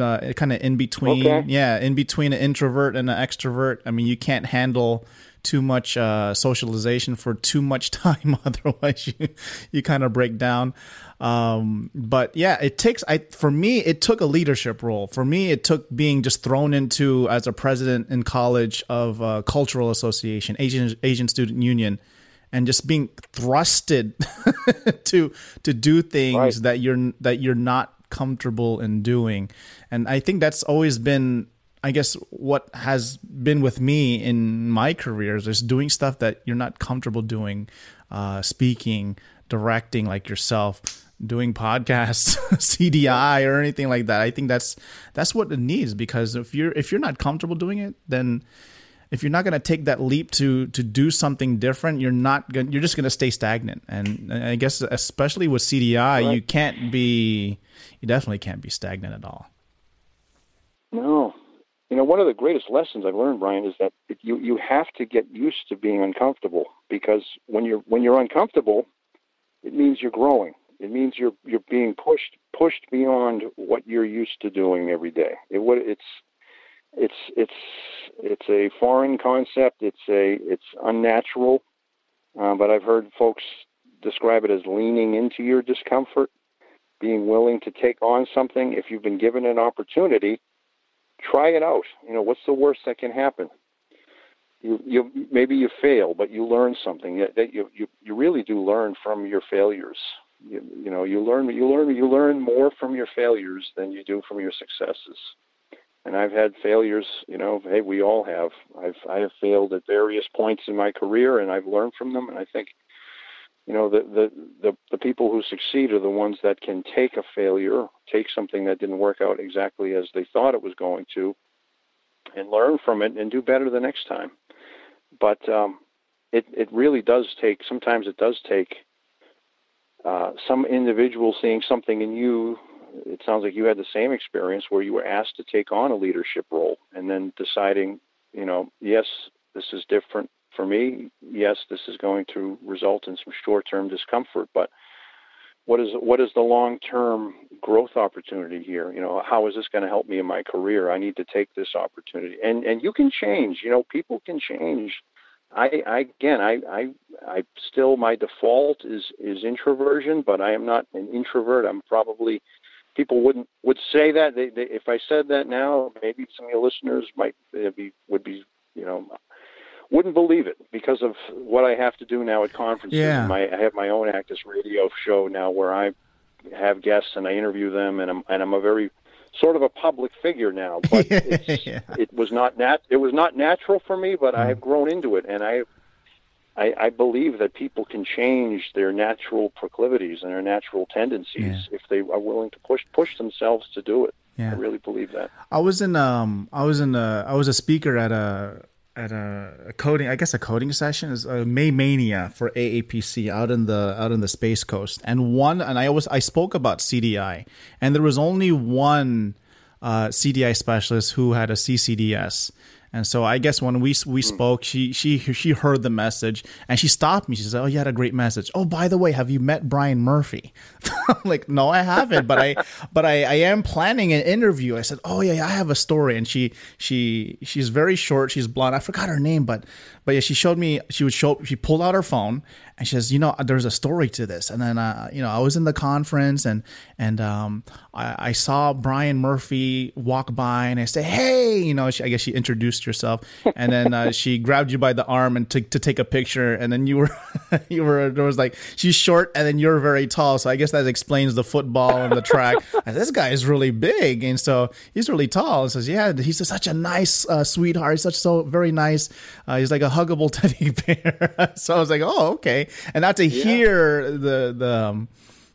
Speaker 5: Uh, kind of in between, okay. yeah, in between an introvert and an extrovert. I mean, you can't handle too much uh, socialization for too much time, otherwise you you kind of break down. Um, but yeah, it takes I for me it took a leadership role. For me, it took being just thrown into as a president in college of a cultural association, Asian Asian Student Union, and just being thrusted to to do things right. that you're that you're not comfortable in doing. And I think that's always been I guess what has been with me in my career is doing stuff that you're not comfortable doing, uh, speaking, directing like yourself, doing podcasts, CDI or anything like that. I think that's that's what it needs because if you're if you're not comfortable doing it, then if you're not going to take that leap to to do something different, you're not going you're just going to stay stagnant. And I guess especially with CDI, right. you can't be you definitely can't be stagnant at all.
Speaker 6: No, you know, one of the greatest lessons I've learned, Brian, is that you you have to get used to being uncomfortable because when you're when you're uncomfortable, it means you're growing. It means you're you're being pushed pushed beyond what you're used to doing every day. It what it's it's it's it's a foreign concept. It's a it's unnatural, uh, but I've heard folks describe it as leaning into your discomfort, being willing to take on something if you've been given an opportunity try it out. You know, what's the worst that can happen? You, you maybe you fail, but you learn something. That you, you you really do learn from your failures. You, you know, you learn you learn you learn more from your failures than you do from your successes. And I've had failures. You know, hey, we all have. I've I have failed at various points in my career, and I've learned from them. And I think you know the, the the the people who succeed are the ones that can take a failure take something that didn't work out exactly as they thought it was going to and learn from it and do better the next time but um it it really does take sometimes it does take uh, some individual seeing something in you it sounds like you had the same experience where you were asked to take on a leadership role and then deciding you know yes this is different for me, yes, this is going to result in some short-term discomfort, but what is what is the long-term growth opportunity here? You know, how is this going to help me in my career? I need to take this opportunity, and and you can change. You know, people can change. I, I again, I, I, I still my default is is introversion, but I am not an introvert. I'm probably people wouldn't would say that they, they, if I said that now, maybe some of your listeners might eh, be would be you know wouldn't believe it because of what I have to do now at conferences.
Speaker 5: Yeah.
Speaker 6: My, I have my own ACDIS Radio show now where I have guests and I interview them, and I'm and I'm a very sort of a public figure now. But yeah. it was not nat it was not natural for me, but mm. I have grown into it, and I, I I believe that people can change their natural proclivities and their natural tendencies yeah. if they are willing to push push themselves to do it. Yeah. I really believe that.
Speaker 5: I was in um I was in a I was a speaker at a at a, a, coding, I guess a coding session is a May Mania for AAPC out in the out in the Space Coast, and one, and I always I spoke about CDI, and there was only one uh, CDI specialist who had a CCDS, and so I guess when we we hmm. spoke, she she she heard the message and she stopped me. She said, "Oh, you had a great message. Oh, by the way, have you met Brian Murphy?" I'm like, "No, I haven't, but I but I, I am planning an interview." I said, "Oh yeah, I have a story." And she she she's very short. She's blonde. I forgot her name, but but yeah, she showed me. She would show. She pulled out her phone and she says, "You know, there's a story to this." And then uh, you know, I was in the conference and and um, I, I saw Brian Murphy walk by and I say, "Hey," you know, she, I guess she introduced yourself, and then uh, she grabbed you by the arm and to to take a picture, and then you were you were there was like she's short and then you're very tall, so I guess that explains the football and the track. and this guy is really big, and so he's really tall. And says, yeah, he's such a nice uh, sweetheart, he's such so very nice. Uh, he's like a huggable teddy bear. so I was like, oh okay, and not to yeah. hear the the. Um,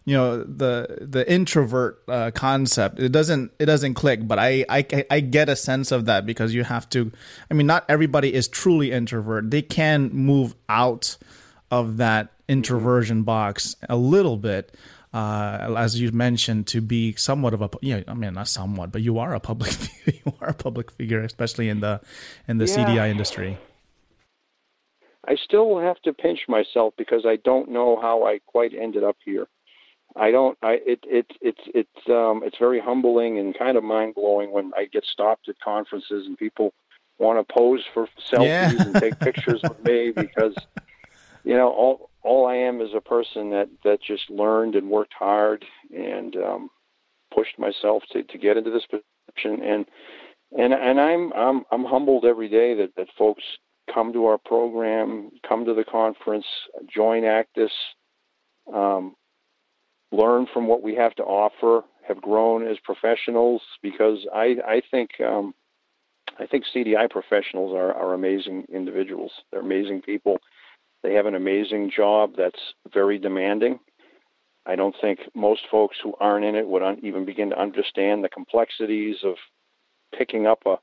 Speaker 5: you know the the introvert uh, concept it doesn't it doesn't click but I, I i get a sense of that because you have to i mean not everybody is truly introvert they can move out of that introversion box a little bit uh, as you mentioned, to be somewhat of a yeah, I mean not somewhat, but you are a public you are a public figure, especially in the in the yeah. CDI industry.
Speaker 6: I still have to pinch myself because I don't know how I quite ended up here. I don't. I it it it's it's um it's very humbling and kind of mind blowing when I get stopped at conferences and people want to pose for selfies yeah. and take pictures with me because you know all all I am is a person that that just learned and worked hard and um, pushed myself to to get into this position and and and I'm I'm I'm humbled every day that that folks come to our program, come to the conference, join ACDIS, um, learn from what we have to offer, have grown as professionals because I, I think um, I think CDI professionals are, are amazing individuals. They're amazing people. They have an amazing job that's very demanding. I don't think most folks who aren't in it would un- even begin to understand the complexities of picking up a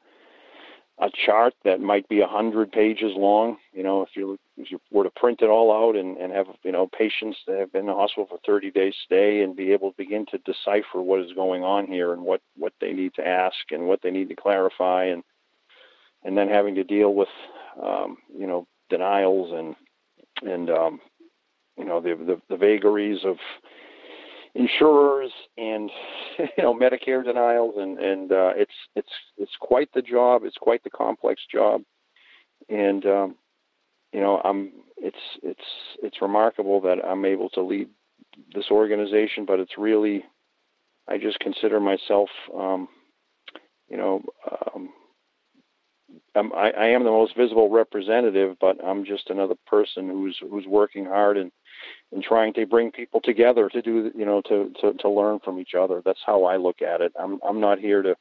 Speaker 6: a chart that might be a hundred pages long. You know, if you if you were to print it all out and, and have you know patients that have been in the hospital for 30 days stay and be able to begin to decipher what is going on here and what what they need to ask and what they need to clarify and and then having to deal with um, you know denials and and um, you know the, the the vagaries of insurers and you know Medicare denials and and uh, it's it's it's quite the job. It's quite the complex job, and um, you know I'm it's it's it's remarkable that I'm able to lead this organization, but it's really I just consider myself um, you know um, I'm, I, I am the most visible representative, but I'm just another person who's who's working hard and and trying to bring people together to do you know to, to to learn from each other. That's how i look at it. I'm i'm not here to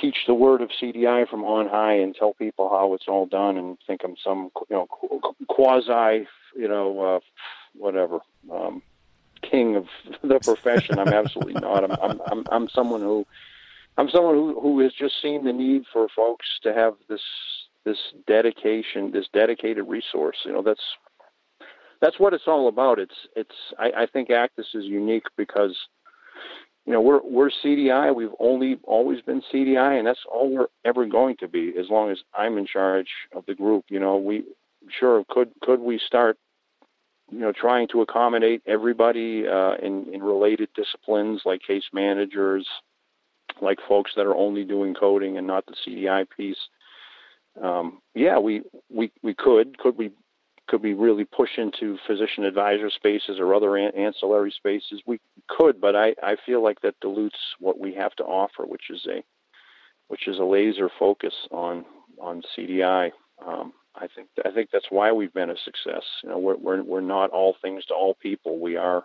Speaker 6: teach the word of cdi from on high and tell people how it's all done and think i'm some you know quasi you know uh whatever um king of the profession. I'm absolutely not. I'm i'm i'm, I'm someone who i'm someone who who has just seen the need for folks to have this this dedication this dedicated resource. You know that's that's what it's all about. It's it's I, I think ACDIS is unique because you know we're we're CDI. We've only always been CDI, and that's all we're ever going to be as long as I'm in charge of the group. You know, we sure could could we start you know trying to accommodate everybody uh, in in related disciplines like case managers, like folks that are only doing coding and not the CDI piece. Um, yeah, we we we could. Could we could we really push into physician advisor spaces or other an- ancillary spaces? We could, but I, I feel like that dilutes what we have to offer, which is a which is a laser focus on on CDI. Um, I think I think that's why we've been a success. You know, we're we're we're not all things to all people. We are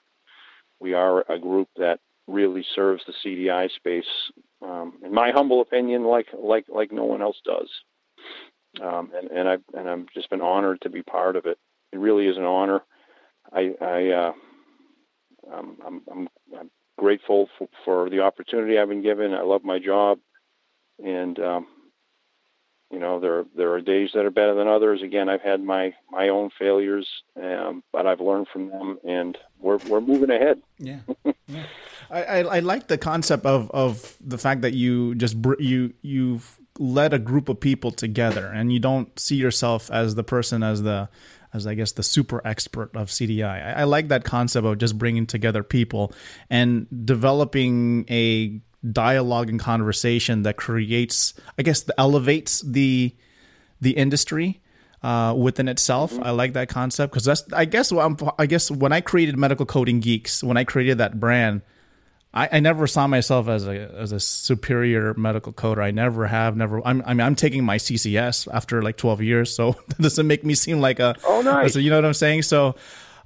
Speaker 6: we are a group that really serves the CDI space, um, in my humble opinion, like like like no one else does um, and and I and I'm just been honored to be part of it. It really is an honor. I, I uh, I'm, I'm, I'm I'm grateful for, for the opportunity I've been given. I love my job, and um, you know there there are days that are better than others. Again, I've had my my own failures, um, but I've learned from them, and we're we're moving ahead.
Speaker 5: Yeah. yeah. I, I, I like the concept of, of the fact that you just br- you you've led a group of people together and you don't see yourself as the person as the as I guess the super expert of CDI. I, I like that concept of just bringing together people and developing a dialogue and conversation that creates, I guess, the, elevates the the industry uh, within itself. Mm-hmm. I like that concept because that's, I guess, I guess when I created Medical Coding Geeks, when I created that brand, I, I never saw myself as a as a superior medical coder. I never have, never. I'm, I mean, I'm taking my CCS after like 12 years, so that doesn't make me seem like a.
Speaker 6: Oh, nice.
Speaker 5: So you know what I'm saying? So.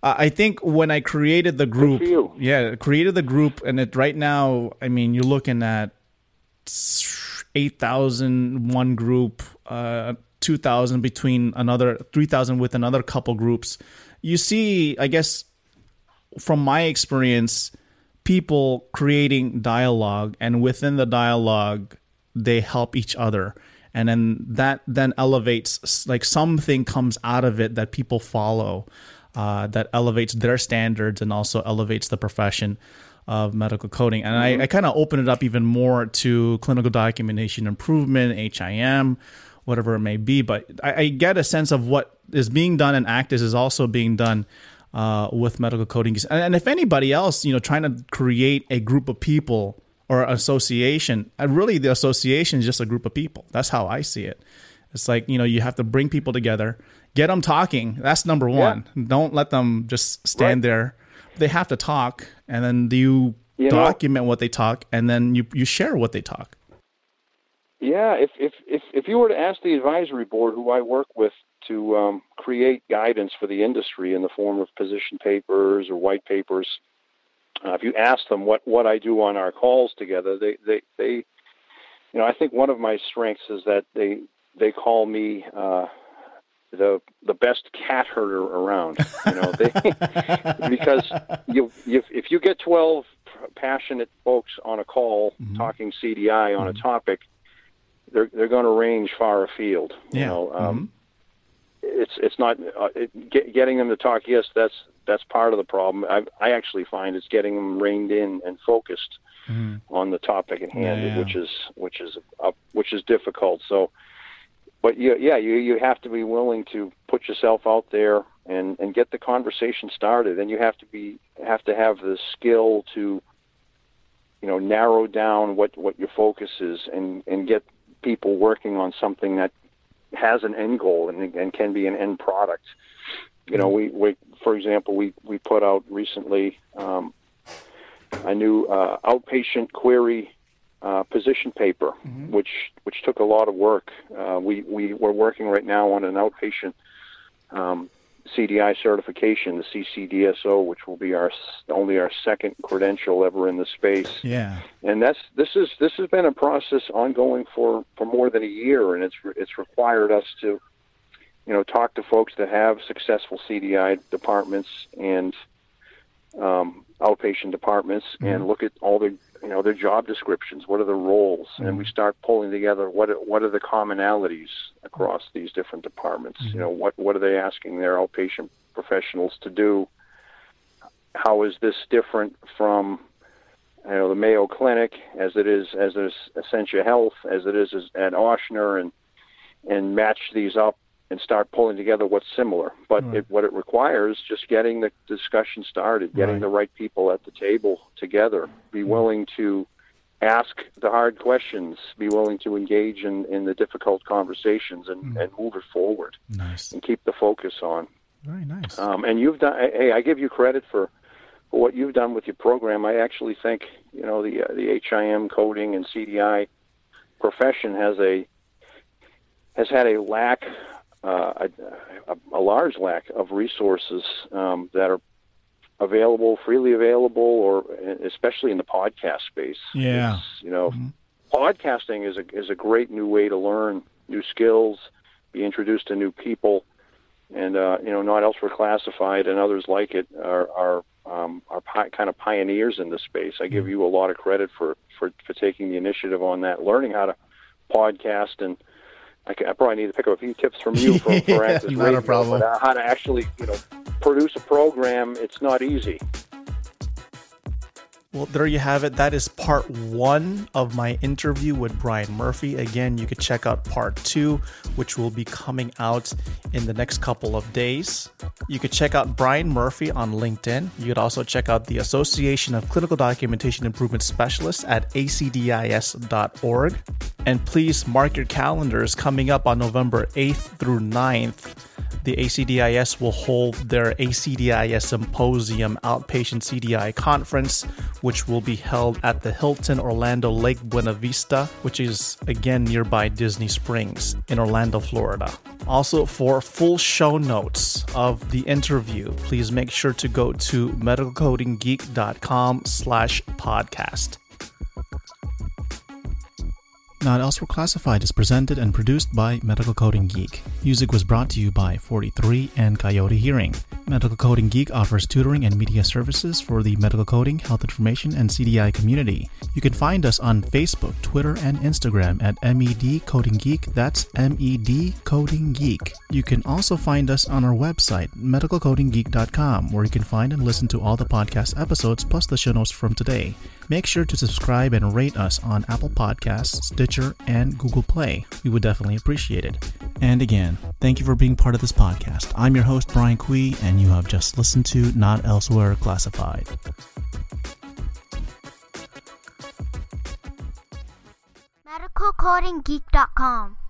Speaker 5: Uh, I think when I created the group, yeah, created the group, and it right now, I mean, you're looking at eight thousand one group, uh, two thousand between another three thousand with another couple groups. You see, I guess, from my experience, people creating dialogue and within the dialogue they help each other. And then that then elevates like something comes out of it that people follow uh, that elevates their standards and also elevates the profession of medical coding and mm-hmm. i, I kind of open it up even more to clinical documentation improvement HIM whatever it may be but I, I get a sense of what is being done in ACDIS is also being done uh, with medical coding. And if anybody else, you know, trying to create a group of people or association, uh, really the association is just a group of people. That's how I see it. It's like, you know, you have to bring people together, get them talking. That's number one. Yeah. Don't let them just stand right. there. They have to talk, and then you, you document know, what they talk, and then you, you share what they talk.
Speaker 6: Yeah, if, if if if you were to ask the advisory board, who I work with, to um, create guidance for the industry in the form of position papers or white papers, uh, if you ask them what what I do on our calls together, they they they, you know, I think one of my strengths is that they they call me. Uh, the the best cat herder around. You know, they, because you, you if you get twelve passionate folks on a call mm-hmm. talking CDI on mm-hmm. a topic, they're they're going to range far afield.
Speaker 5: Yeah.
Speaker 6: You
Speaker 5: know, um, mm-hmm.
Speaker 6: it's it's not uh, it, get, getting them to talk. Yes, that's that's part of the problem. I I actually find it's getting them reined in and focused mm-hmm. on the topic at hand, yeah, yeah. which is which is uh, which is difficult. So but you, yeah, you you have to be willing to put yourself out there and and get the conversation started, and you have to be have to have the skill to you know narrow down what what your focus is and and get people working on something that has an end goal and, and can be an end product. You know, we, we for example, we we put out recently um, a new uh, outpatient query uh, position paper, mm-hmm. which which took a lot of work. Uh, we we we're working right now on an outpatient um, CDI certification, the CCDSO, which will be our only our second credential ever in the space.
Speaker 5: Yeah,
Speaker 6: and that's this is this has been a process ongoing for for more than a year, and it's it's required us to, you know, talk to folks that have successful CDI departments and um, outpatient departments, mm-hmm. and look at all the you know their job descriptions what are the roles mm-hmm. and we start pulling together what are, what are the commonalities across these different departments mm-hmm. you know what what are they asking their outpatient professionals to do how is this different from you know the Mayo Clinic as it is as it is Essentia Health as it is at Ochsner and and match these up and start pulling together what's similar. But right. it, what it requires is just getting the discussion started, getting right. the right people at the table together, be willing to ask the hard questions, be willing to engage in, in the difficult conversations and, mm. and move it forward.
Speaker 5: Nice.
Speaker 6: And keep the focus on.
Speaker 5: Very nice.
Speaker 6: Um, and you've done, hey, I give you credit for, for what you've done with your program. I actually think, you know, the, uh, the HIM coding and CDI profession has a, has had a lack uh, a, a, large lack of resources um, that are available, freely available, or especially in the podcast space.
Speaker 5: Yeah,
Speaker 6: it's, you know, mm-hmm. podcasting is a is a great new way to learn new skills, be introduced to new people, and uh, you know, not elsewhere classified and others like it are are um, are pi- kind of pioneers in this space. I give mm-hmm. you a lot of credit for, for for taking the initiative on that, learning how to podcast and I, I, probably need to pick up a few tips from you for, for
Speaker 5: yeah, Radio, but,
Speaker 6: uh, how to actually, you know, produce a program. It's not easy.
Speaker 5: Well, there you have it. That is part one of my interview with Brian Murphy. Again, you could check out part two, which will be coming out in the next couple of days. You could check out Brian Murphy on LinkedIn. You could also check out the Association of Clinical Documentation Improvement Specialists at acdis.org. And please mark your calendars coming up on November 8th through 9th the ACDIS will hold their ACDIS Symposium Outpatient CDI Conference, which will be held at the Hilton Orlando Lake Buena Vista, which is again nearby Disney Springs in Orlando, Florida. Also, for full show notes of the interview, please make sure to go to medicalcodinggeek.com slash podcast. Not Elsewhere Classified is presented and produced by Medical Coding Geek. Music was brought to you by 43 and Coyote Hearing. Medical Coding Geek offers tutoring and media services for the medical coding, health information, and CDI community. You can find us on Facebook, Twitter, and Instagram at MED Coding Geek. That's MED Coding Geek. You can also find us on our website, medicalcodinggeek.com, where you can find and listen to all the podcast episodes plus the show notes from today. Make sure to subscribe and rate us on Apple Podcasts, Stitcher, and Google Play. We would definitely appreciate it. And again, thank you for being part of this podcast. I'm your host, Brian Kui, and you have just listened to Not Elsewhere Classified.
Speaker 1: MedicalCodingGeek.com